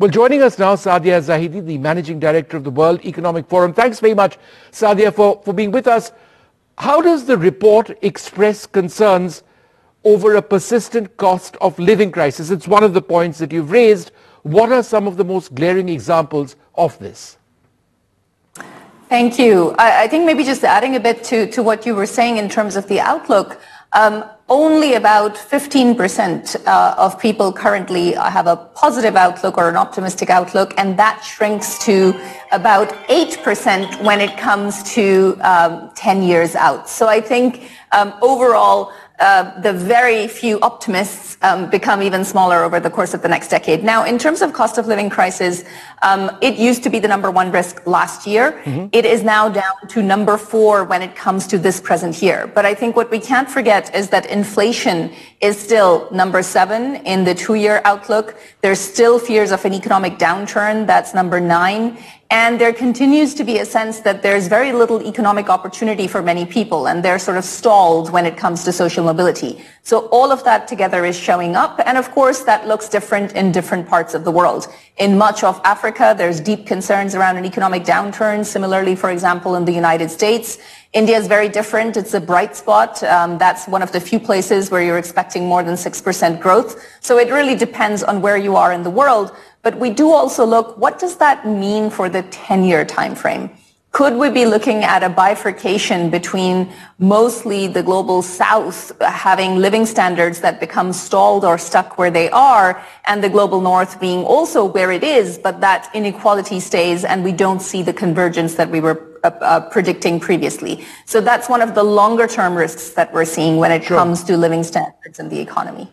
Well, joining us now, Saadia Zahidi, the Managing Director of the World Economic Forum. Thanks very much, Saadia, for, for being with us. How does the report express concerns over a persistent cost of living crisis? It's one of the points that you've raised. What are some of the most glaring examples of this? Thank you. I, I think maybe just adding a bit to, to what you were saying in terms of the outlook. Um, only about 15% uh, of people currently have a positive outlook or an optimistic outlook, and that shrinks to about 8% when it comes to um, 10 years out. So I think um, overall, uh, the very few optimists um, become even smaller over the course of the next decade. Now, in terms of cost of living crisis, um, it used to be the number one risk last year. Mm-hmm. It is now down to number four when it comes to this present year. But I think what we can't forget is that inflation is still number seven in the two-year outlook. There's still fears of an economic downturn. That's number nine. And there continues to be a sense that there's very little economic opportunity for many people, and they're sort of stalled when it comes to social mobility. So all of that together is showing up, and of course that looks different in different parts of the world. In much of Africa, there's deep concerns around an economic downturn. Similarly, for example, in the United States, India is very different. It's a bright spot. Um, that's one of the few places where you're expecting more than 6% growth. So it really depends on where you are in the world. But we do also look, what does that mean for the 10-year time frame? Could we be looking at a bifurcation between mostly the global south having living standards that become stalled or stuck where they are and the global north being also where it is, but that inequality stays and we don't see the convergence that we were uh, uh, predicting previously. So that's one of the longer term risks that we're seeing when it sure. comes to living standards and the economy.